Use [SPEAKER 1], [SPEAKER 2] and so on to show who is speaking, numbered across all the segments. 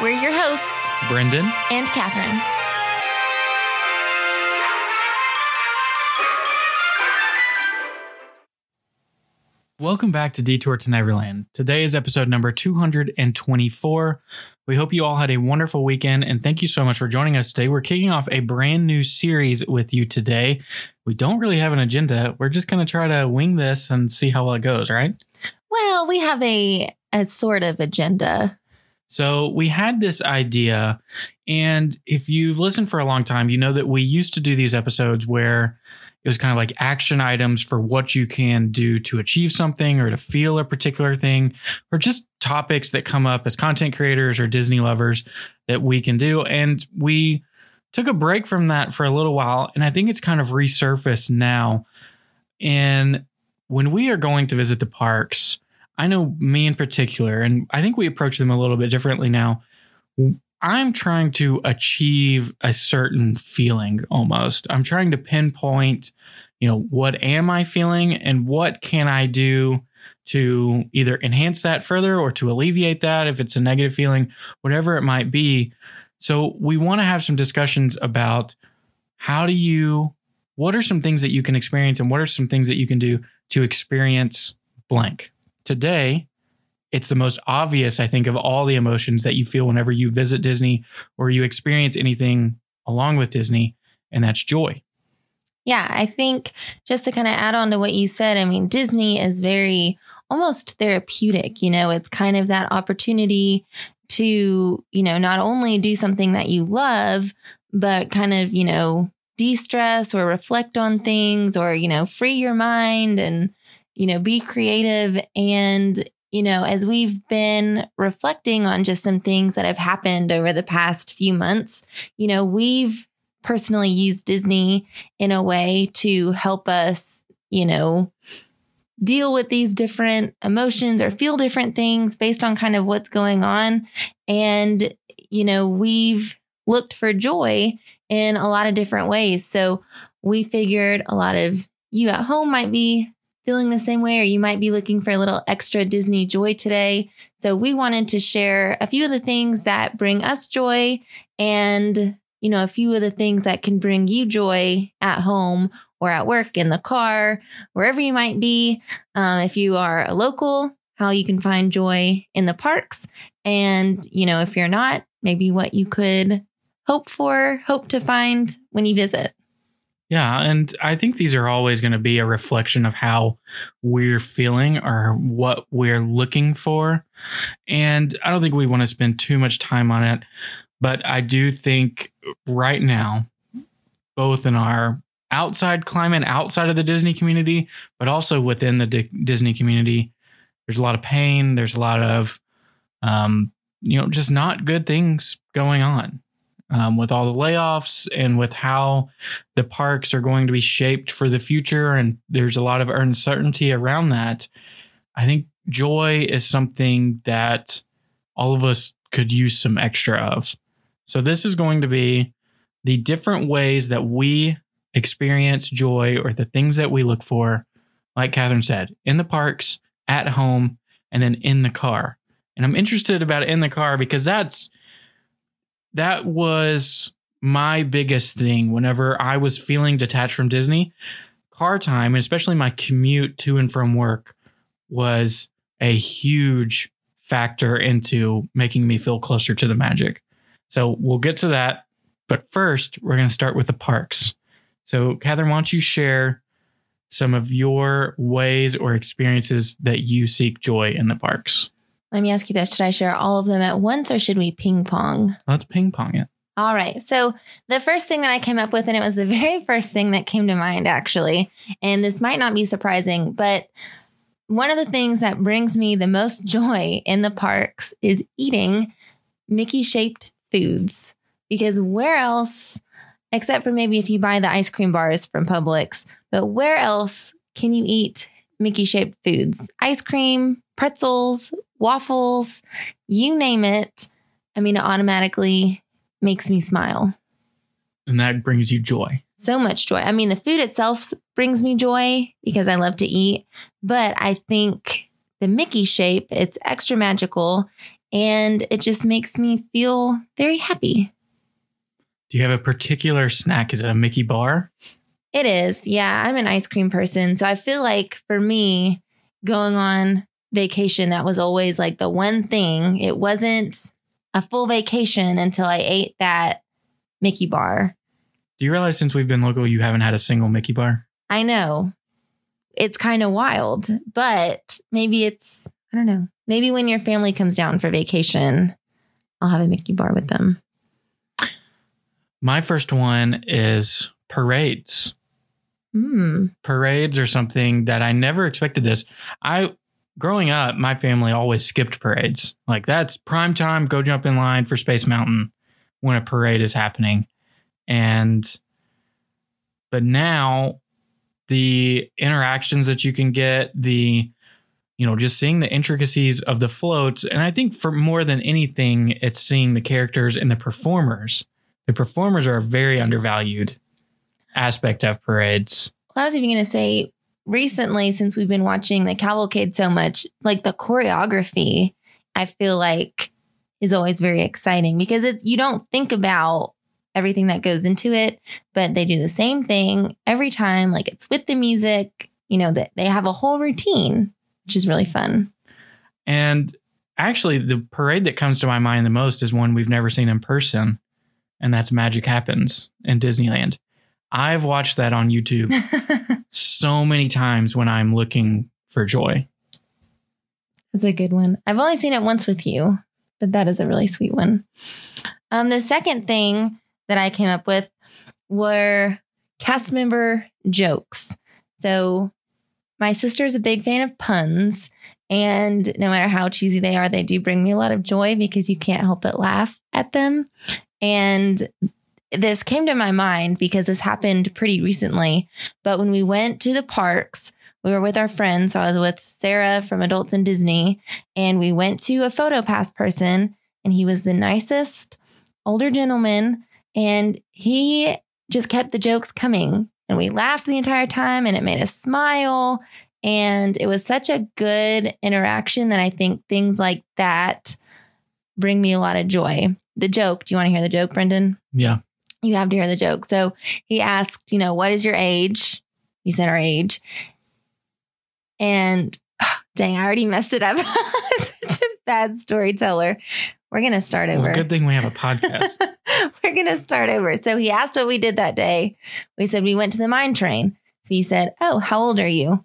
[SPEAKER 1] We're your hosts,
[SPEAKER 2] Brendan
[SPEAKER 1] and Catherine.
[SPEAKER 2] Welcome back to Detour to Neverland. Today is episode number 224. We hope you all had a wonderful weekend and thank you so much for joining us today. We're kicking off a brand new series with you today. We don't really have an agenda. We're just going to try to wing this and see how well it goes, right?
[SPEAKER 1] Well, we have a a sort of agenda.
[SPEAKER 2] So we had this idea, and if you've listened for a long time, you know that we used to do these episodes where it was kind of like action items for what you can do to achieve something or to feel a particular thing, or just topics that come up as content creators or Disney lovers that we can do. And we took a break from that for a little while, and I think it's kind of resurfaced now. And when we are going to visit the parks, I know me in particular, and I think we approach them a little bit differently now. I'm trying to achieve a certain feeling almost. I'm trying to pinpoint, you know, what am I feeling and what can I do to either enhance that further or to alleviate that if it's a negative feeling, whatever it might be. So we want to have some discussions about how do you what are some things that you can experience and what are some things that you can do to experience blank today, it's the most obvious, I think, of all the emotions that you feel whenever you visit Disney or you experience anything along with Disney, and that's joy.
[SPEAKER 1] Yeah, I think just to kind of add on to what you said, I mean, Disney is very almost therapeutic. You know, it's kind of that opportunity to, you know, not only do something that you love, but kind of, you know, de stress or reflect on things or, you know, free your mind and, you know, be creative. And, you know, as we've been reflecting on just some things that have happened over the past few months, you know, we've personally used Disney in a way to help us, you know, deal with these different emotions or feel different things based on kind of what's going on. And, you know, we've looked for joy in a lot of different ways. So we figured a lot of you at home might be feeling the same way, or you might be looking for a little extra Disney joy today. So we wanted to share a few of the things that bring us joy and, you know, a few of the things that can bring you joy at home or at work, in the car, wherever you might be. Um, if you are a local, how you can find joy in the parks. And, you know, if you're not, maybe what you could hope for, hope to find when you visit.
[SPEAKER 2] Yeah, and I think these are always going to be a reflection of how we're feeling or what we're looking for. And I don't think we want to spend too much time on it, but I do think right now, both in our outside climate, outside of the Disney community, but also within the D- Disney community, there's a lot of pain. There's a lot of, um, you know, just not good things going on um, with all the layoffs and with how the parks are going to be shaped for the future. And there's a lot of uncertainty around that. I think joy is something that all of us could use some extra of. So, this is going to be the different ways that we experience joy or the things that we look for, like Catherine said, in the parks, at home, and then in the car. And I'm interested about in the car because that's that was my biggest thing whenever I was feeling detached from Disney. Car time, and especially my commute to and from work, was a huge factor into making me feel closer to the magic. So we'll get to that. But first, we're going to start with the parks. So, Catherine, why don't you share some of your ways or experiences that you seek joy in the parks?
[SPEAKER 1] Let me ask you this. Should I share all of them at once or should we ping pong?
[SPEAKER 2] Let's ping pong it.
[SPEAKER 1] All right. So, the first thing that I came up with, and it was the very first thing that came to mind, actually, and this might not be surprising, but one of the things that brings me the most joy in the parks is eating Mickey shaped foods. because where else, except for maybe if you buy the ice cream bars from Publix, but where else can you eat Mickey shaped foods? Ice cream, pretzels, waffles, you name it. I mean, it automatically makes me smile.
[SPEAKER 2] And that brings you joy.
[SPEAKER 1] So much joy. I mean, the food itself brings me joy because I love to eat, but I think the Mickey shape, it's extra magical and it just makes me feel very happy.
[SPEAKER 2] Do you have a particular snack? Is it a Mickey bar?
[SPEAKER 1] It is. Yeah, I'm an ice cream person. So I feel like for me, going on vacation, that was always like the one thing. It wasn't a full vacation until I ate that Mickey bar.
[SPEAKER 2] Do you realize since we've been local, you haven't had a single Mickey bar?
[SPEAKER 1] I know. It's kind of wild, but maybe it's, I don't know. Maybe when your family comes down for vacation, I'll have a Mickey bar with them.
[SPEAKER 2] My first one is parades.
[SPEAKER 1] Hmm.
[SPEAKER 2] Parades are something that I never expected this. I growing up, my family always skipped parades. Like that's prime time, go jump in line for Space Mountain when a parade is happening. And but now the interactions that you can get, the you know, just seeing the intricacies of the floats, and I think for more than anything, it's seeing the characters and the performers. The performers are a very undervalued aspect of parades.
[SPEAKER 1] Well, I was even going to say recently, since we've been watching the cavalcade so much, like the choreography, I feel like is always very exciting because it's you don't think about everything that goes into it, but they do the same thing every time. Like it's with the music, you know, that they have a whole routine, which is really fun.
[SPEAKER 2] And actually, the parade that comes to my mind the most is one we've never seen in person, and that's Magic Happens in Disneyland. I've watched that on YouTube so many times when I'm looking for joy.
[SPEAKER 1] That's a good one. I've only seen it once with you, but that is a really sweet one. Um, the second thing that I came up with were cast member jokes. So my sister is a big fan of puns, and no matter how cheesy they are, they do bring me a lot of joy because you can't help but laugh at them. And this came to my mind because this happened pretty recently. But when we went to the parks, we were with our friends. So I was with Sarah from Adults in Disney, and we went to a photo pass person, and he was the nicest older gentleman. And he just kept the jokes coming. And we laughed the entire time, and it made us smile. And it was such a good interaction that I think things like that bring me a lot of joy. The joke, do you want to hear the joke, Brendan?
[SPEAKER 2] Yeah.
[SPEAKER 1] You have to hear the joke. So he asked, you know, what is your age? He said our age. And dang, I already messed it up. Such a bad storyteller. We're going to start over.
[SPEAKER 2] Well, good thing we have a podcast.
[SPEAKER 1] We're going to start over. So he asked what we did that day. We said we went to the mine train. So he said, Oh, how old are you?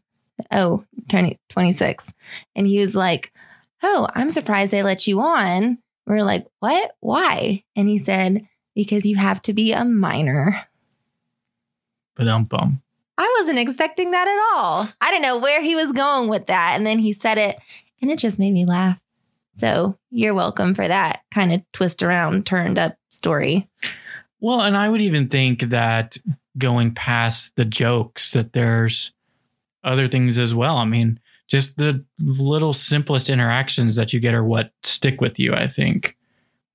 [SPEAKER 1] Oh, turning 26. And he was like, Oh, I'm surprised they let you on. We are like, What? Why? And he said, Because you have to be a minor.
[SPEAKER 2] but bum.
[SPEAKER 1] I wasn't expecting that at all. I didn't know where he was going with that. And then he said it, and it just made me laugh. So you're welcome for that kind of twist around, turned up story.
[SPEAKER 2] Well, and I would even think that going past the jokes, that there's other things as well. I mean, just the little simplest interactions that you get are what stick with you, I think.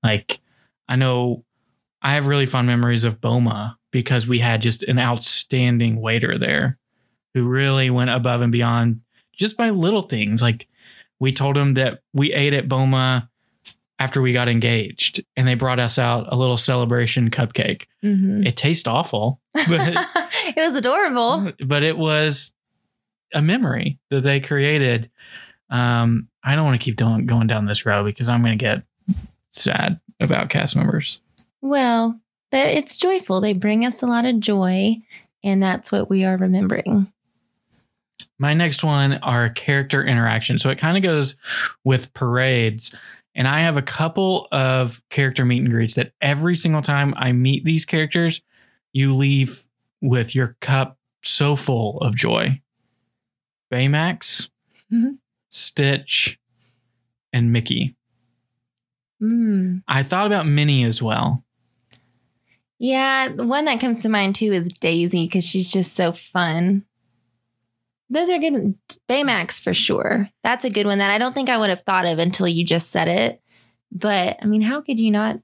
[SPEAKER 2] Like, I know I have really fond memories of Boma because we had just an outstanding waiter there who really went above and beyond just by little things. Like, we told him that we ate at Boma after we got engaged and they brought us out a little celebration cupcake.
[SPEAKER 1] Mhm.
[SPEAKER 2] It tastes awful, but
[SPEAKER 1] it was adorable.
[SPEAKER 2] but it was a memory that they created. Um, I don't want to keep doing, going down this road because I'm going to get sad about cast members.
[SPEAKER 1] Well, but it's joyful. They bring us a lot of joy, and that's what we are remembering.
[SPEAKER 2] My next one are character interactions. So it kind of goes with parades. And I have a couple of character meet and greets that every single time I meet these characters, you leave with your cup so full of joy. Baymax,
[SPEAKER 1] Mhm.
[SPEAKER 2] Stitch, and Mickey.
[SPEAKER 1] Mm.
[SPEAKER 2] I thought about Minnie as well.
[SPEAKER 1] Yeah, the one that comes to mind too is Daisy because she's just so fun. Those are good. Baymax for sure. That's a good one that I don't think I would have thought of until you just said it. But I mean, how could you not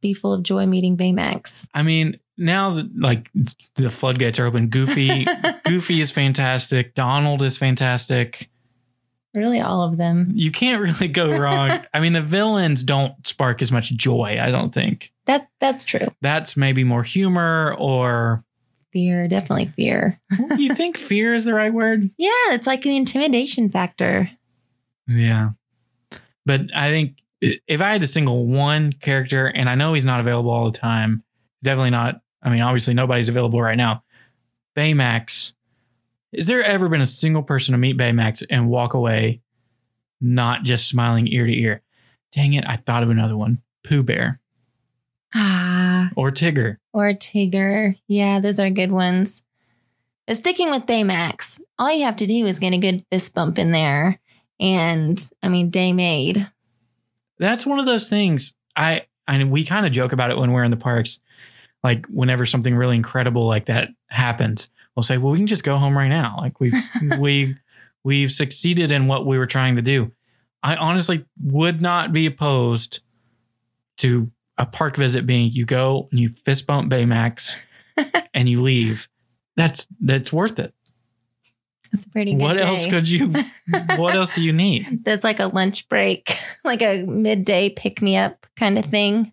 [SPEAKER 1] be full of joy meeting Baymax?
[SPEAKER 2] I mean, now that like the floodgates are open, Goofy, Goofy is fantastic. Donald is fantastic.
[SPEAKER 1] Really, all of them.
[SPEAKER 2] You can't really go wrong. I mean, the villains don't spark as much joy. I don't think
[SPEAKER 1] That that's true.
[SPEAKER 2] that's maybe more humor or
[SPEAKER 1] Fear, definitely fear.
[SPEAKER 2] you think fear is the right word?
[SPEAKER 1] Yeah, it's like the intimidation factor.
[SPEAKER 2] Yeah. But I think if I had to single one character, and I know he's not available all the time, definitely not. I mean, obviously nobody's available right now. Baymax. Is there ever been a single person to meet Baymax and walk away not just smiling ear to ear? Dang it, I thought of another one. Pooh Bear
[SPEAKER 1] Ah,
[SPEAKER 2] or Tigger.
[SPEAKER 1] or Tigger. Yeah, those are good ones. But sticking with Baymax, all you have to do is get a good fist bump in there. And I mean, day made.
[SPEAKER 2] That's one of those things. I I we kind of joke about it when we're in the parks. Like whenever something really incredible like that happens, we'll say, "Well, we can just go home right now." Like we've we we've succeeded in what we were trying to do. I honestly would not be opposed to a park visit being you go and you fist bump Baymax and you leave. That's that's worth it.
[SPEAKER 1] That's a pretty good
[SPEAKER 2] What else could you? What else do you need?
[SPEAKER 1] That's like a lunch break, like a midday pick me up kind of thing.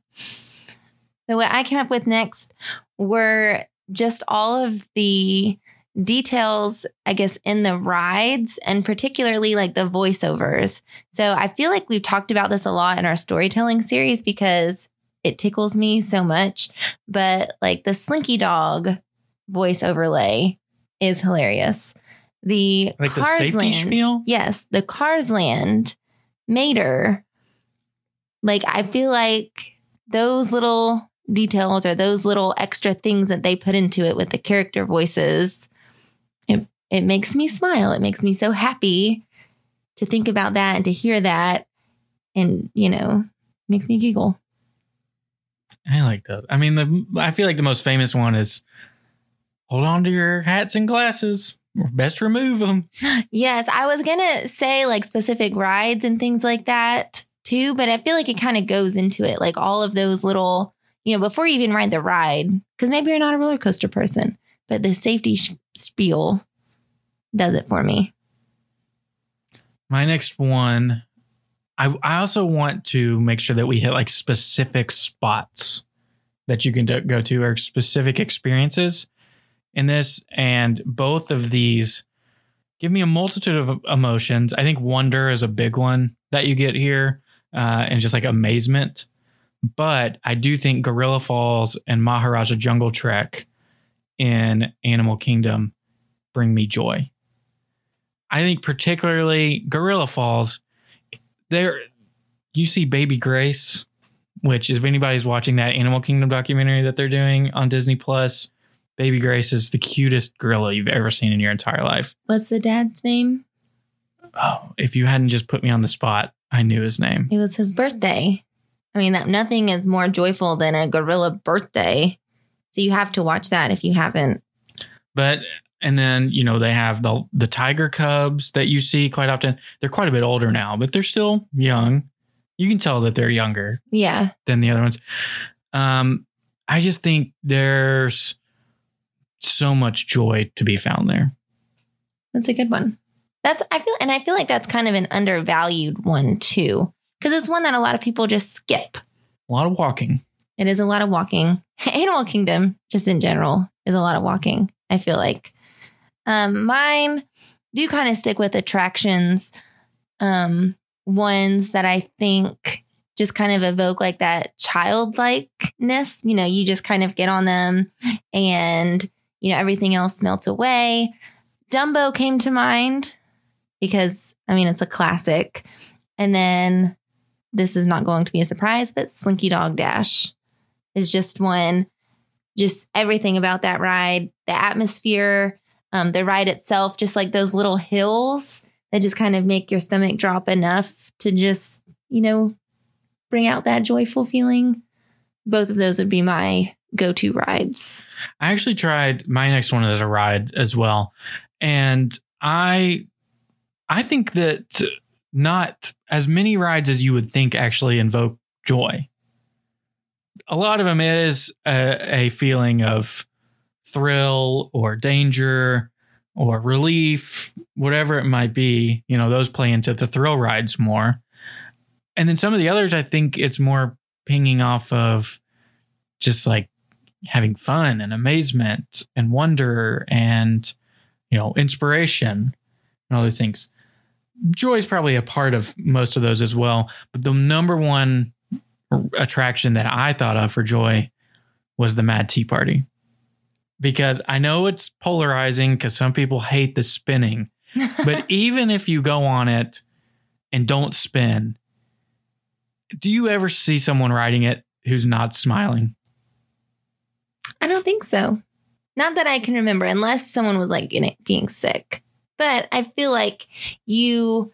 [SPEAKER 1] So, what I came up with next were just all of the details, I guess, in the rides and particularly like the voiceovers. So, I feel like we've talked about this a lot in our storytelling series because it tickles me so much. But like the Slinky Dog voice overlay is hilarious. The
[SPEAKER 2] Like
[SPEAKER 1] Cars
[SPEAKER 2] safety
[SPEAKER 1] Land-
[SPEAKER 2] spiel?
[SPEAKER 1] Yes, the Cars Land Mater. Like I feel like those little details or those little extra things that they put into it with the character voices, it it makes me smile. It makes me so happy to think about that and to hear that, and you know, makes me giggle.
[SPEAKER 2] I like those. I mean, the I feel like the most famous one is hold on to your hats and glasses. Or best remove them.
[SPEAKER 1] Yes, I was gonna say like specific rides and things like that too, but I feel like it kind of goes into it, like all of those little, you know, before you even ride the ride, because maybe you're not a roller coaster person, but the safety sh- spiel does it for me.
[SPEAKER 2] My next one, I I also want to make sure that we hit like specific spots that you can go to or specific experiences in this, and both of these give me a multitude of emotions. I think wonder is a big one that you get here, uh, and just like amazement. But I do think Gorilla Falls and Maharaja Jungle Trek in Animal Kingdom bring me joy. I think particularly Gorilla Falls, there you see Baby Grace, which is if anybody's watching that Animal Kingdom documentary that they're doing on Disney Plus, Baby Grace is the cutest gorilla you've ever seen in your entire life.
[SPEAKER 1] What's the dad's name?
[SPEAKER 2] Oh, if you hadn't just put me on the spot, I knew his name.
[SPEAKER 1] It was his birthday. I mean, that nothing is more joyful than a gorilla birthday. So you have to watch that if you haven't.
[SPEAKER 2] But and then you know they have the the tiger cubs that you see quite often. They're quite a bit older now, but they're still young. You can tell that they're younger
[SPEAKER 1] Yeah.
[SPEAKER 2] than the other ones. Um, I just think there's so much joy to be found there.
[SPEAKER 1] That's a good one. That's I feel and I feel like that's kind of an undervalued one too. Because it's one that a lot of people just skip.
[SPEAKER 2] A lot of walking.
[SPEAKER 1] It is a lot of walking. Animal Kingdom, just in general, is a lot of walking, I feel like. Um, mine do kind of stick with attractions. Um, ones that I think just kind of evoke like that childlikeness. You know, you just kind of get on them and, you know, everything else melts away. Dumbo came to mind because, I mean, it's a classic. And then this is not going to be a surprise, but Slinky Dog Dash is just one. Just everything about that ride, the atmosphere, um, the ride itself, just like those little hills that just kind of make your stomach drop enough to just, you know, bring out that joyful feeling. both of those would be my go-to rides.
[SPEAKER 2] I actually tried my next one as a ride as well. And I I think that not as many rides as you would think actually invoke joy. A lot of them is a, a feeling of thrill or danger or relief, whatever it might be. You know, those play into the thrill rides more. And then some of the others, I think it's more pinging off of just like having fun and amazement and wonder and, you know, inspiration and other things. Joy is probably a part of most of those as well. But the number one attraction that I thought of for joy was the Mad Tea Party. Because I know it's polarizing because some people hate the spinning. But even if you go on it and don't spin, do you ever see someone riding it who's not smiling?
[SPEAKER 1] I don't think so. Not that I can remember, unless someone was like in it being sick. But I feel like you,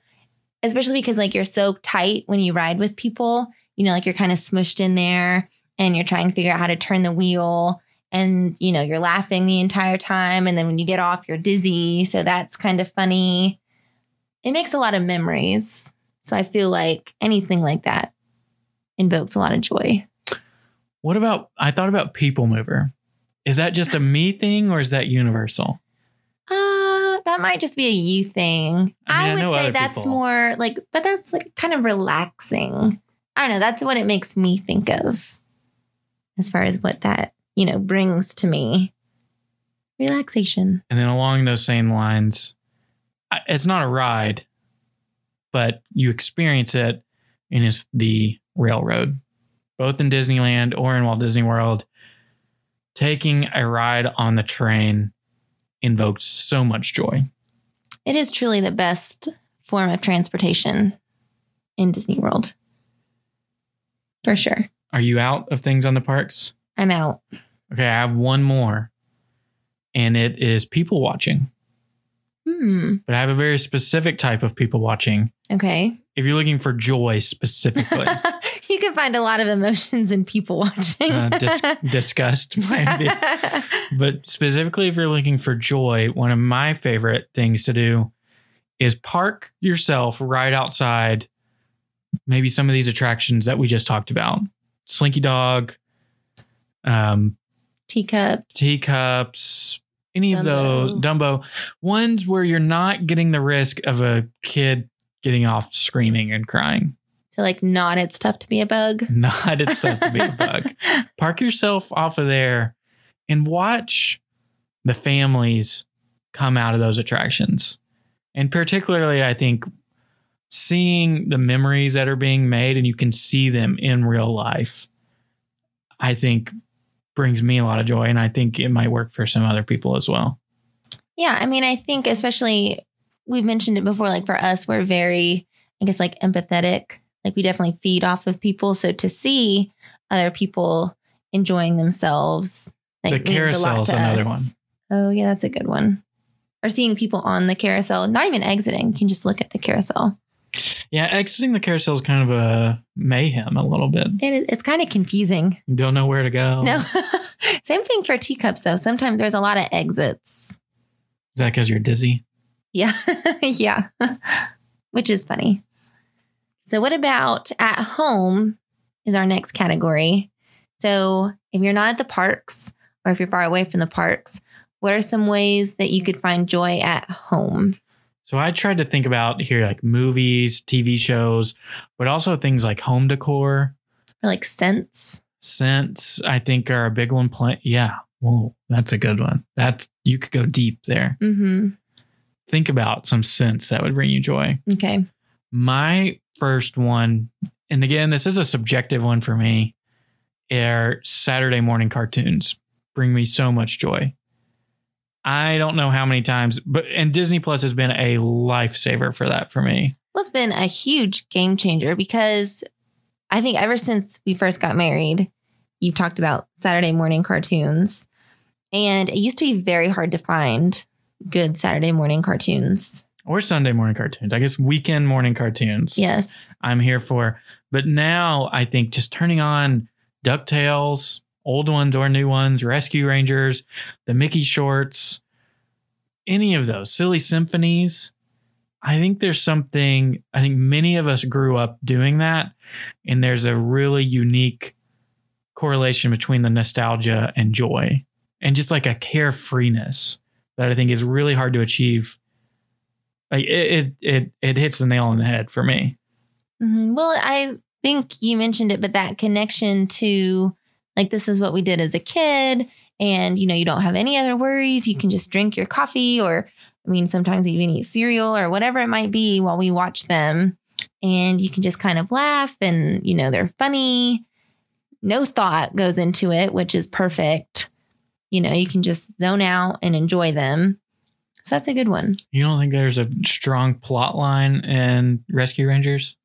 [SPEAKER 1] especially because like you're so tight when you ride with people, you know, like you're kind of smushed in there and you're trying to figure out how to turn the wheel and, you know, you're laughing the entire time. And then when you get off, you're dizzy. So that's kind of funny. It makes a lot of memories. So I feel like anything like that invokes a lot of joy.
[SPEAKER 2] What about, I thought about People Mover. Is that just a me thing or is that universal?
[SPEAKER 1] That might just be a you thing.
[SPEAKER 2] I
[SPEAKER 1] I,
[SPEAKER 2] mean, I
[SPEAKER 1] would say that's
[SPEAKER 2] people.
[SPEAKER 1] more like, but that's like kind of relaxing. I don't know. That's what it makes me think of as far as what that, you know, brings to me. Relaxation.
[SPEAKER 2] And then along those same lines, it's not a ride, but you experience it and it's the railroad, both in Disneyland or in Walt Disney World. Taking a ride on the train invokes so much joy.
[SPEAKER 1] It is truly the best form of transportation in Disney World. For sure.
[SPEAKER 2] Are you out of things on the parks?
[SPEAKER 1] I'm out.
[SPEAKER 2] Okay, I have one more, and it is people watching.
[SPEAKER 1] Hmm.
[SPEAKER 2] But I have a very specific type of people watching.
[SPEAKER 1] Okay.
[SPEAKER 2] If you're looking for joy specifically,
[SPEAKER 1] you can find a lot of emotions in people watching.
[SPEAKER 2] uh, dis- disgust might be. But specifically, if you're looking for joy, one of my favorite things to do is park yourself right outside maybe some of these attractions that we just talked about Slinky Dog, um,
[SPEAKER 1] Teacup.
[SPEAKER 2] teacups, any of those, Dumbo, ones where you're not getting the risk of a kid getting off screaming and crying.
[SPEAKER 1] So like not it's tough to be a bug.
[SPEAKER 2] Not it's tough to be a bug. Park yourself off of there and watch the families come out of those attractions. And particularly, I think seeing the memories that are being made and you can see them in real life, I think brings me a lot of joy. And I think it might work for some other people as well.
[SPEAKER 1] Yeah, I mean, I think especially we've mentioned it before. Like for us, we're very, I guess, like empathetic. Like we definitely feed off of people. So to see other people enjoying themselves, like,
[SPEAKER 2] The
[SPEAKER 1] lot to
[SPEAKER 2] another
[SPEAKER 1] us.
[SPEAKER 2] one.
[SPEAKER 1] Oh yeah, that's a good one. Or seeing people on the carousel, not even exiting, you can just look at the carousel.
[SPEAKER 2] Yeah, exiting the carousel is kind of a mayhem a little bit.
[SPEAKER 1] It is, it's kind of confusing.
[SPEAKER 2] You don't know where to go.
[SPEAKER 1] No, same thing for teacups though. Sometimes there's a lot of exits.
[SPEAKER 2] Is that because you're dizzy?
[SPEAKER 1] Yeah. yeah. Which is funny. So, what about at home is our next category. So, if you're not at the parks or if you're far away from the parks, what are some ways that you could find joy at home?
[SPEAKER 2] So I tried to think about here like movies, TV shows, but also things like home decor,
[SPEAKER 1] Or like scents?
[SPEAKER 2] scents. I think are a big one. Play, yeah. Whoa, that's a good one. That's you could go deep there.
[SPEAKER 1] Mm-hmm.
[SPEAKER 2] Think about some scents that would bring you joy.
[SPEAKER 1] Okay.
[SPEAKER 2] My first one, and again, this is a subjective one for me, are Saturday morning cartoons. Bring me so much joy. I don't know how many times, but and Disney Plus has been a lifesaver for that for me.
[SPEAKER 1] Well, it's been a huge game changer because I think ever since we first got married, you've talked about Saturday morning cartoons. And it used to be very hard to find good Saturday morning cartoons.
[SPEAKER 2] Or Sunday morning cartoons. I guess weekend morning cartoons.
[SPEAKER 1] Yes.
[SPEAKER 2] I'm here for. But now I think just turning on DuckTales, old ones or new ones, Rescue Rangers, the Mickey shorts, any of those, Silly Symphonies. I think there's something, I think many of us grew up doing that. And there's a really unique correlation between the nostalgia and joy and just like a carefreeness that I think is really hard to achieve. Like it, it, it, it hits the nail on the head for me.
[SPEAKER 1] Mhm. Well, I think you mentioned it, but that connection to like this is what we did as a kid, and you know, you don't have any other worries. You can just drink your coffee, or I mean, sometimes you even eat cereal or whatever it might be while we watch them. And you can just kind of laugh, and you know, they're funny. No thought goes into it, which is perfect. You know, you can just zone out and enjoy them. So that's a good one.
[SPEAKER 2] You don't think there's a strong plot line in Rescue Rangers?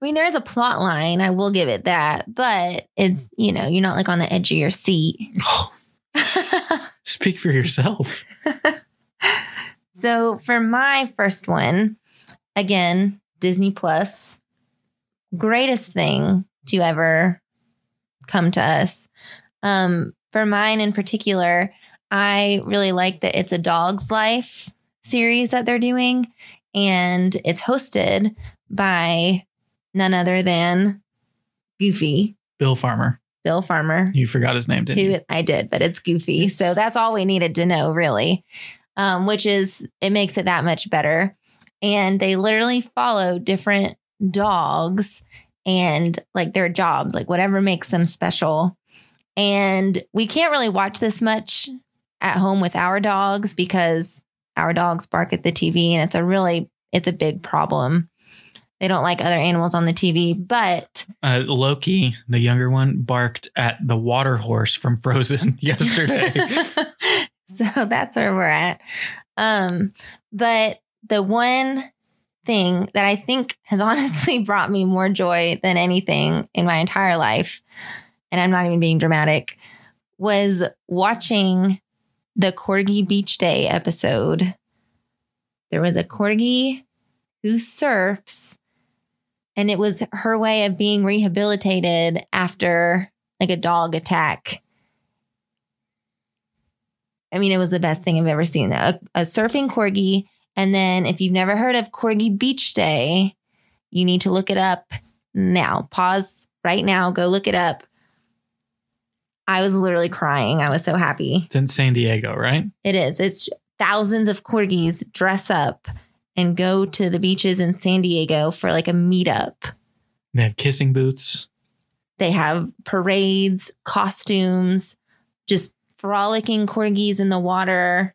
[SPEAKER 1] I mean, there is a plot line. I will give it that, but it's you know you're not like on the edge of your seat.
[SPEAKER 2] Speak for yourself.
[SPEAKER 1] so for my first one, again, Disney Plus, greatest thing to ever come to us. Um, for mine in particular, I really like that it's a dog's life series that they're doing, and it's hosted by none other than Goofy,
[SPEAKER 2] Bill Farmer.
[SPEAKER 1] Bill Farmer.
[SPEAKER 2] You forgot his name, didn't you?
[SPEAKER 1] I did, but it's goofy. So that's all we needed to know, really. Um, which is it makes it that much better. And they literally follow different dogs and like their jobs, like whatever makes them special. And we can't really watch this much at home with our dogs because our dogs bark at the TV and it's a really it's a big problem. They don't like other animals on the TV, but
[SPEAKER 2] Uh, Loki, the younger one, barked at the water horse from Frozen yesterday.
[SPEAKER 1] so that's where we're at. Um, but the one thing that I think has honestly brought me more joy than anything in my entire life, and I'm not even being dramatic, was watching the Corgi Beach Day episode. There was a corgi who surfs, and it was her way of being rehabilitated after like a dog attack. I mean, it was the best thing I've ever seen. A, a surfing corgi. And then if you've never heard of Corgi Beach Day, you need to look it up now. Pause right now, go look it up. I was literally crying. I was so happy.
[SPEAKER 2] it's in San Diego, right?
[SPEAKER 1] It is. It's thousands of corgis dress up and go to the beaches in San Diego for like a meetup.
[SPEAKER 2] They have kissing booths.
[SPEAKER 1] They have parades, costumes, just frolicking corgis in the water.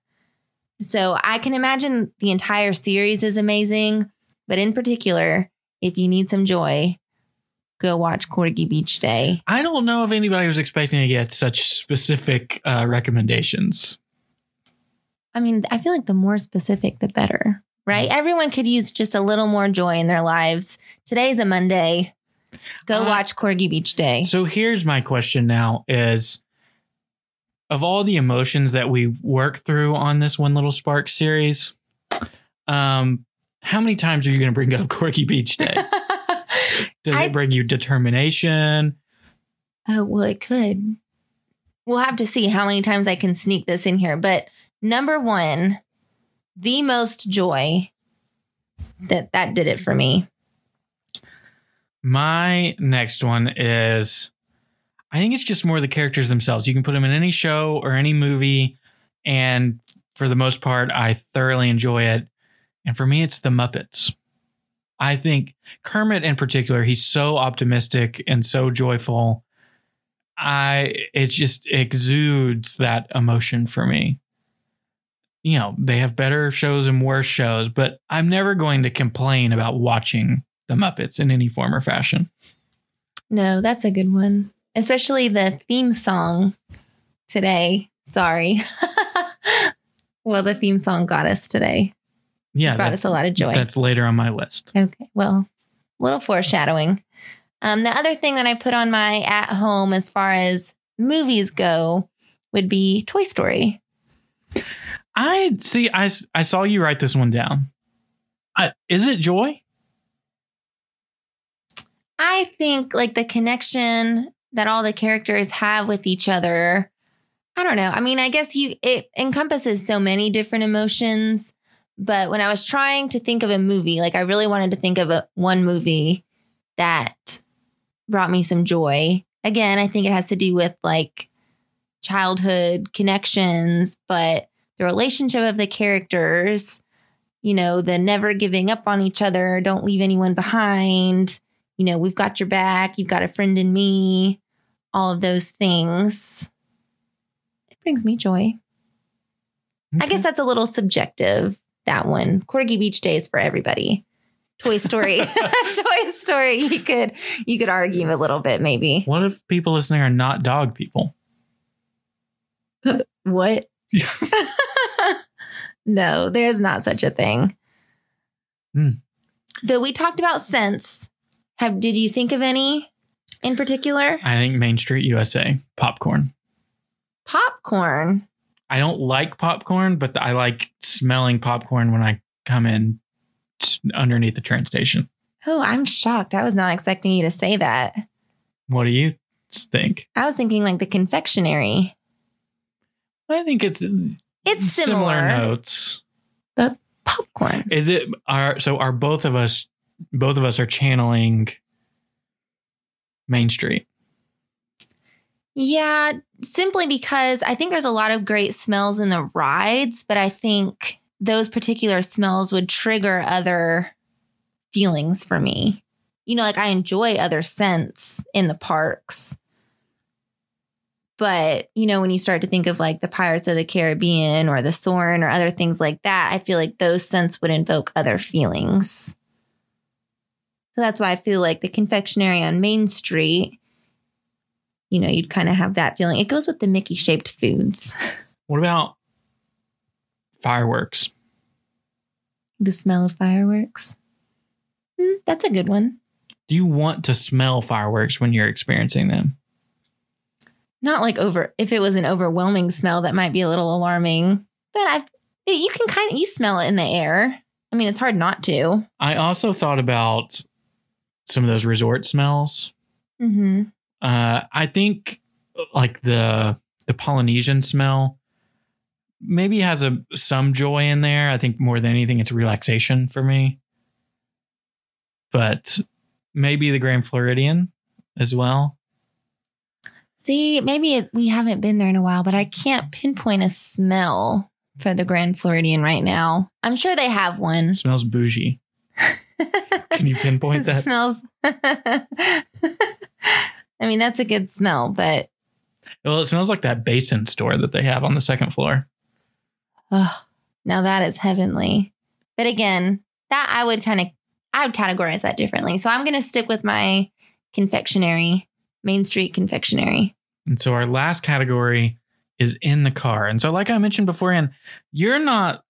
[SPEAKER 1] So I can imagine the entire series is amazing, but in particular, if you need some joy, go watch Corgi Beach Day.
[SPEAKER 2] I don't know if anybody was expecting to get such specific uh, recommendations.
[SPEAKER 1] I mean, I feel like the more specific, the better, right? Everyone could use just a little more joy in their lives. Today's a Monday. Go
[SPEAKER 2] Uh,
[SPEAKER 1] watch Corgi Beach Day.
[SPEAKER 2] So here's my question now is of all the emotions that we work through on this one little spark series, um, how many times are you going to bring up Corgi Beach Day? Does
[SPEAKER 1] I-
[SPEAKER 2] it bring you determination?
[SPEAKER 1] Oh, well, it could. We'll have to see how many times I can sneak this in here. But number one, the most joy that that did it for me.
[SPEAKER 2] My next one is I think it's just more the characters themselves. You can put them in any show or any movie, and for the most part, I thoroughly enjoy it. And for me, it's the Muppets. I think Kermit in particular, he's so optimistic and so joyful. I it just exudes that emotion for me. You know, they have better shows and worse shows, but I'm never going to complain about watching the Muppets in any form or fashion.
[SPEAKER 1] No, that's a good one. Especially the theme song today. Sorry. well, the theme song got us today.
[SPEAKER 2] Yeah,
[SPEAKER 1] brought
[SPEAKER 2] that's,
[SPEAKER 1] us a lot of joy.
[SPEAKER 2] that's later on my list.
[SPEAKER 1] Okay. Well, little foreshadowing. Um, the other thing that I put on my at home as far as movies go would be Toy Story.
[SPEAKER 2] I see. I I saw you write this one down. I, is it joy?
[SPEAKER 1] I think like the connection that all the characters have with each other. I don't know. I mean, I guess you it encompasses so many different emotions, but when I was trying to think of a movie, like I really wanted to think of a one movie that brought me some joy. Again, I think it has to do with like childhood connections, but the relationship of the characters, you know, the never giving up on each other, don't leave anyone behind, you know, we've got your back, you've got a friend in me, all of those things. It brings me joy. I guess that's a little subjective, that one. Corgi Beach Day is for everybody. Toy Story. Toy Story, you could you could argue a little bit maybe.
[SPEAKER 2] What if people listening are not dog people?
[SPEAKER 1] What? no, there's not such a thing.
[SPEAKER 2] Hmm.
[SPEAKER 1] Though we talked about scents. Have did you think of any in particular?
[SPEAKER 2] I think Main Street USA popcorn.
[SPEAKER 1] Popcorn.
[SPEAKER 2] I don't like popcorn, but I like smelling popcorn when I come in underneath the train station.
[SPEAKER 1] Oh, I'm shocked. I was not expecting you to say that.
[SPEAKER 2] What do you think?
[SPEAKER 1] I was thinking like the confectionery.
[SPEAKER 2] I think it's mm,
[SPEAKER 1] It's similar,
[SPEAKER 2] notes.
[SPEAKER 1] but popcorn.
[SPEAKER 2] Is it are so are both of us both of us are channeling Main Street.
[SPEAKER 1] Yeah, simply because I think there's a lot of great smells in the rides, but I think those particular smells would trigger other feelings for me. You know, like I enjoy other scents in the parks. But, you know, when you start to think of like the Pirates of the Caribbean or the Soarin' or other things like that, I feel like those scents would invoke other feelings. So that's why I feel like the confectionery on Main Street you know, you'd kind of have that feeling. It goes with the Mickey shaped foods.
[SPEAKER 2] What about fireworks?
[SPEAKER 1] The smell of fireworks. Hmm, that's a good one.
[SPEAKER 2] Do you want to smell fireworks when you're experiencing them?
[SPEAKER 1] Not like over, if it was an overwhelming smell, that might be a little alarming. But I, you can kind of, you smell it in the air. I mean, it's hard not to.
[SPEAKER 2] I also thought about some of those resort smells.
[SPEAKER 1] Mm-hmm.
[SPEAKER 2] Uh, I think like the the Polynesian smell maybe has a some joy in there. I think more than anything, it's relaxation for me. But maybe the Grand Floridian as well.
[SPEAKER 1] See, maybe it, we haven't been there in a while, but I can't pinpoint a smell for the Grand Floridian right now. I'm sure they have one.
[SPEAKER 2] It smells bougie. Can you pinpoint
[SPEAKER 1] It
[SPEAKER 2] that?
[SPEAKER 1] smells. I mean, that's a good smell, but
[SPEAKER 2] Well, it smells like that basin store that they have on the second floor.
[SPEAKER 1] oh, now that is heavenly. But again, that I would kind of, I would categorize that differently. So I'm going to stick with my confectionery, Main Street confectionery.
[SPEAKER 2] And so our last category is in the car. And so, like I mentioned beforehand, you're not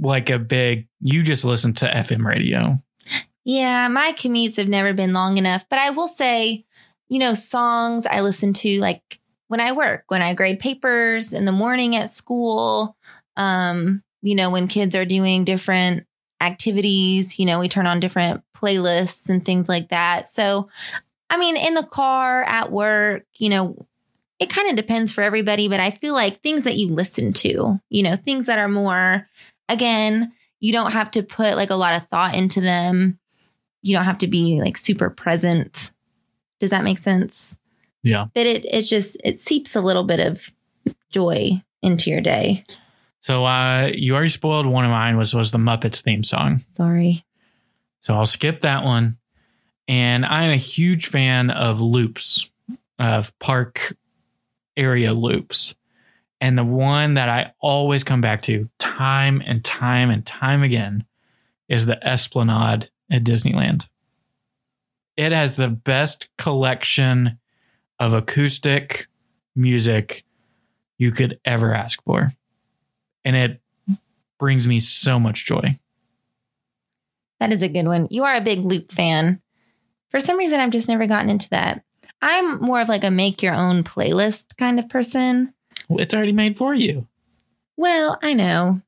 [SPEAKER 2] like a big, you just listen to FM radio.
[SPEAKER 1] Yeah, my commutes have never been long enough, but I will say, you know, songs I listen to like when I work, when I grade papers in the morning at school, um, you know, when kids are doing different activities, you know, we turn on different playlists and things like that. So, I mean, in the car, at work, you know, it kind of depends for everybody, but I feel like things that you listen to, you know, things that are more, again, you don't have to put like a lot of thought into them you don't have to be like super present. Does that make sense?
[SPEAKER 2] Yeah.
[SPEAKER 1] But it it's just it seeps a little bit of joy into your day.
[SPEAKER 2] So, uh, you already spoiled one of mine, which was the Muppets theme song.
[SPEAKER 1] Sorry.
[SPEAKER 2] So I'll skip that one. And I'm a huge fan of loops, of park area loops. And the one that I always come back to time and time and time again is the Esplanade at Disneyland. It has the best collection of acoustic music you could ever ask for. And it brings me so much joy.
[SPEAKER 1] That is a good one. You are a big loop fan. For some reason I've just never gotten into that. I'm more of like a make your own playlist kind of person.
[SPEAKER 2] Well, It's already made for you.
[SPEAKER 1] Well, I know,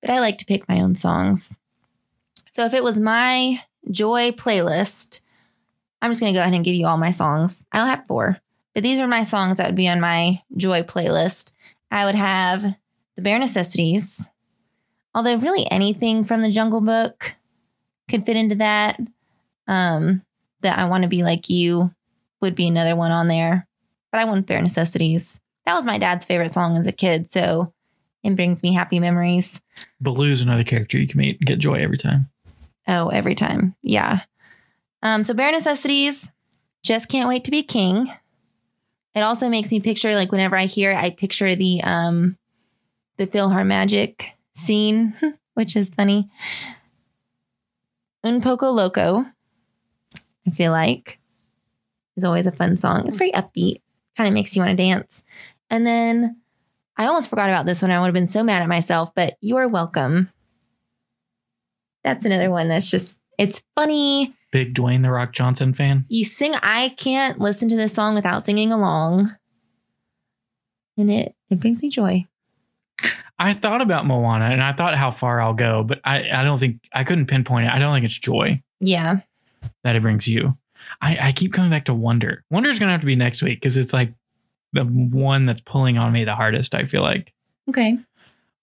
[SPEAKER 1] but I like to pick my own songs. So if it was my joy playlist, I'm just going to go ahead and give you all my songs. I'll have four, but these are my songs that would be on my joy playlist. I would have The Bare Necessities, although really anything from the Jungle Book could fit into that. Um, that I want to be like you would be another one on there, but I want Bare Necessities. That was my dad's favorite song as a kid, so it brings me happy memories.
[SPEAKER 2] Baloo's another character you can meet and get joy every time.
[SPEAKER 1] Oh, every time. Yeah. Um, so bare necessities, just can't wait to be king. It also makes me picture like whenever I hear it, I picture the um the PhilharMagic scene, which is funny. Un poco loco, I feel like, is always a fun song. It's very upbeat, kind of makes you want to dance. And then I almost forgot about this one. I would have been so mad at myself, but you're welcome. That's another one that's just, it's funny.
[SPEAKER 2] Big Dwayne the Rock Johnson fan.
[SPEAKER 1] You sing, I can't listen to this song without singing along. And it, it brings me joy.
[SPEAKER 2] I thought about Moana and I thought how far I'll go, but I, I don't think I couldn't pinpoint it. I don't think it's joy
[SPEAKER 1] Yeah.
[SPEAKER 2] that it brings you. I, I keep coming back to Wonder. Wonder's gonna have to be next week because it's like the one that's pulling on me the hardest, I feel like.
[SPEAKER 1] Okay.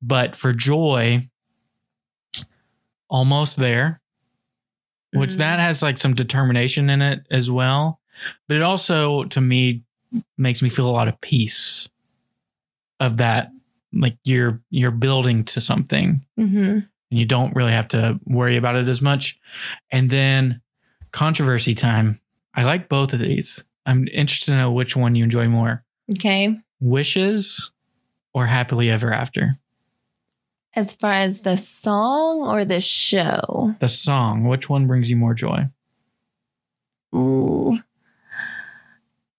[SPEAKER 2] But for joy, almost there, which
[SPEAKER 1] Mhm.
[SPEAKER 2] that has like some determination in it as well. But it also, to me, makes me feel a lot of peace of that. Like you're you're building to something
[SPEAKER 1] Mm-hmm.
[SPEAKER 2] and you don't really have to worry about it as much. And then controversy time. I like both of these. I'm interested to know which one you enjoy more.
[SPEAKER 1] Okay.
[SPEAKER 2] Wishes or happily ever after?
[SPEAKER 1] As far as the song or the show?
[SPEAKER 2] The song, which one brings you more joy?
[SPEAKER 1] Ooh.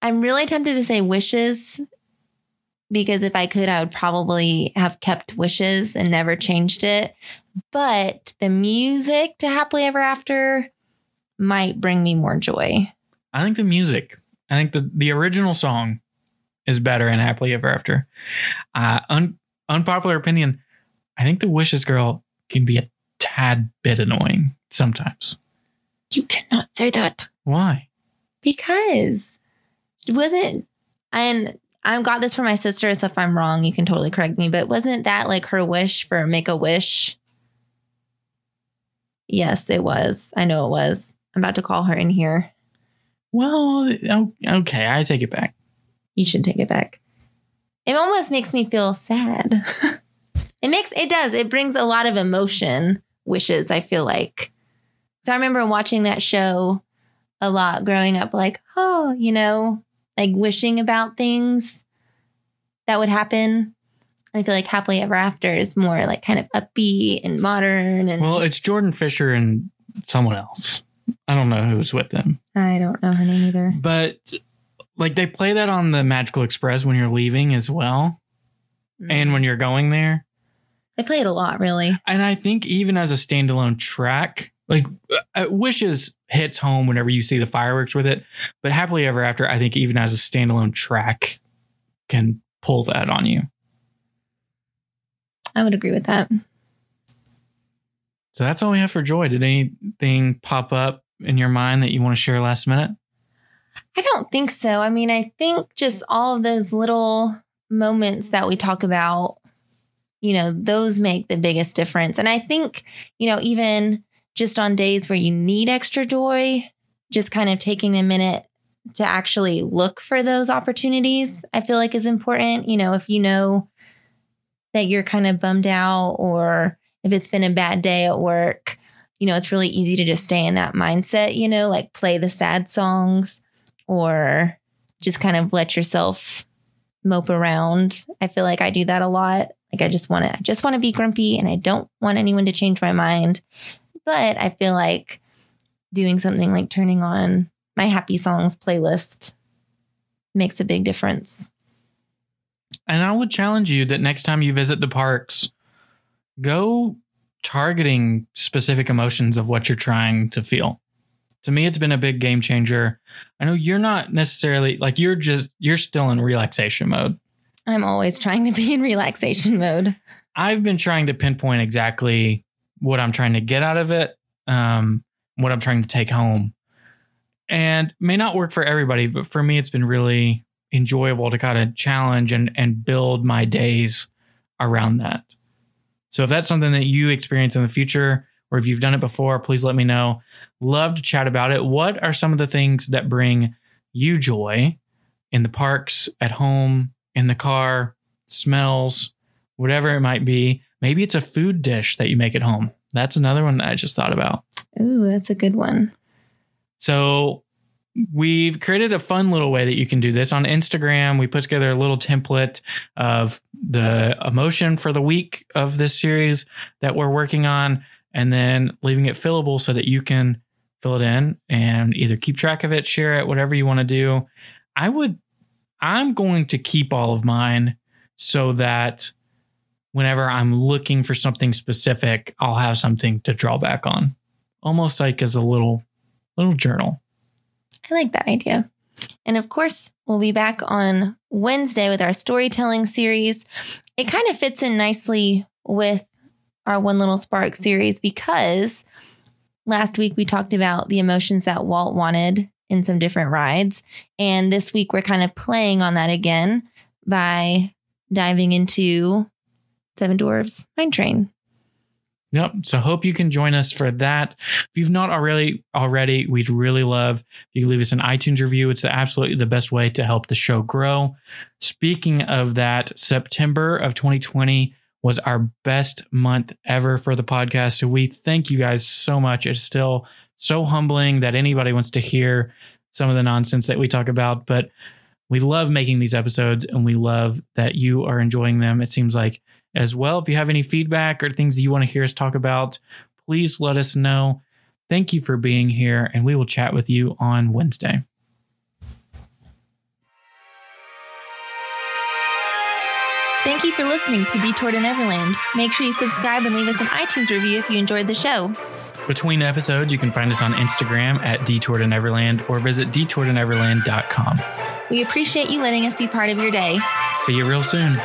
[SPEAKER 1] I'm really tempted to say wishes because if I could, I would probably have kept wishes and never changed it. But the music to Happily Ever After might bring me more joy.
[SPEAKER 2] I think the music. I think the the original song is better in Happily Ever After. Uh, un, unpopular opinion. I think the Wishes girl can be a tad bit annoying sometimes.
[SPEAKER 1] You cannot say that
[SPEAKER 2] Why?
[SPEAKER 1] because wasn't and I got this from my sister, so if I'm wrong, you can totally correct me. But wasn't that like her wish for make a wish? Yes, it was. I know it was. I'm about to call her in here.
[SPEAKER 2] Well, okay, I take it back.
[SPEAKER 1] You should take it back. It almost makes me feel sad. it makes it does. It brings a lot of emotion, wishes, I feel like. So I remember watching that show a lot growing up, like, oh, you know, like wishing about things that would happen. I feel like happily ever after is more like kind of upbeat and modern and
[SPEAKER 2] Well, it's Jordan Fisher and someone else. I don't know who's with them,
[SPEAKER 1] I don't know her name either.
[SPEAKER 2] but like they play that on the Magical Express when you're leaving as well, and when you're going there.
[SPEAKER 1] I play it a lot, really.
[SPEAKER 2] And I think even as a standalone track, like uh, Wishes hits home whenever you see the fireworks with it. But Happily Ever After, I think even as a standalone track can pull that on you.
[SPEAKER 1] I would agree with that.
[SPEAKER 2] So that's all we have for Joy. Did anything pop up in your mind that you want to share last minute?
[SPEAKER 1] I don't think so. I mean, I think just all of those little moments that we talk about, you know, those make the biggest difference. And I think, you know, even just on days where you need extra joy, just kind of taking a minute to actually look for those opportunities, I feel like is important. You know, if you know that you're kind of bummed out or if it's been a bad day at work, you know, it's really easy to just stay in that mindset, you know, like play the sad songs or just kind of let yourself mope around. I feel like I do that a lot. Like I just want to I just want to be grumpy and I don't want anyone to change my mind. But I feel like doing something like turning on my happy songs playlist makes a big difference.
[SPEAKER 2] And I would challenge you that next time you visit the parks, go targeting specific emotions of what you're trying to feel. To me, it's been a big game changer. I know you're not necessarily like you're just, you're still in relaxation mode.
[SPEAKER 1] I'm always trying to be in relaxation mode.
[SPEAKER 2] I've been trying to pinpoint exactly what I'm trying to get out of it, um, what I'm trying to take home. and may not work for everybody, but for me, it's been really enjoyable to kind of challenge and and build my days around that. So if that's something that you experience in the future, or if you've done it before, please let me know. Love to chat about it. What are some of the things that bring you joy in the parks, at home, in the car, smells, whatever it might be? Maybe it's a food dish that you make at home. That's another one that I just thought about.
[SPEAKER 1] Ooh, that's a good one.
[SPEAKER 2] So we've created a fun little way that you can do this on Instagram. We put together a little template of the emotion for the week of this series that we're working on, and then leaving it fillable so that you can fill it in and either keep track of it, share it, whatever you want to do. I would, I'm going to keep all of mine so that whenever I'm looking for something specific, I'll have something to draw back on, almost like as a little, little journal.
[SPEAKER 1] I like that idea. And of course, we'll be back on Wednesday with our storytelling series. It kind of fits in nicely with our One Little Spark series because last week we talked about the emotions that Walt wanted in some different rides. And this week we're kind of playing on that again by diving into Seven Dwarfs Mine Train.
[SPEAKER 2] Yep. So hope you can join us for that. If you've not already already, we'd really love if you leave us an iTunes review. It's absolutely the best way to help the show grow. Speaking of that, September of 2020 was our best month ever for the podcast. So we thank you guys so much. It's still so humbling that anybody wants to hear some of the nonsense that we talk about, but we love making these episodes and we love that you are enjoying them. It seems like as well. If you have any feedback or things that you want to hear us talk about, please let us know. Thank you for being here, and we will chat with you on Wednesday.
[SPEAKER 1] Thank you for listening to Detour in Neverland. Make sure you subscribe and leave us an iTunes review if you enjoyed the show.
[SPEAKER 2] Between episodes, you can find us on Instagram at Detour to Neverland or visit detourtoneverland.com.
[SPEAKER 1] We appreciate you letting us be part of your day.
[SPEAKER 2] See you real soon.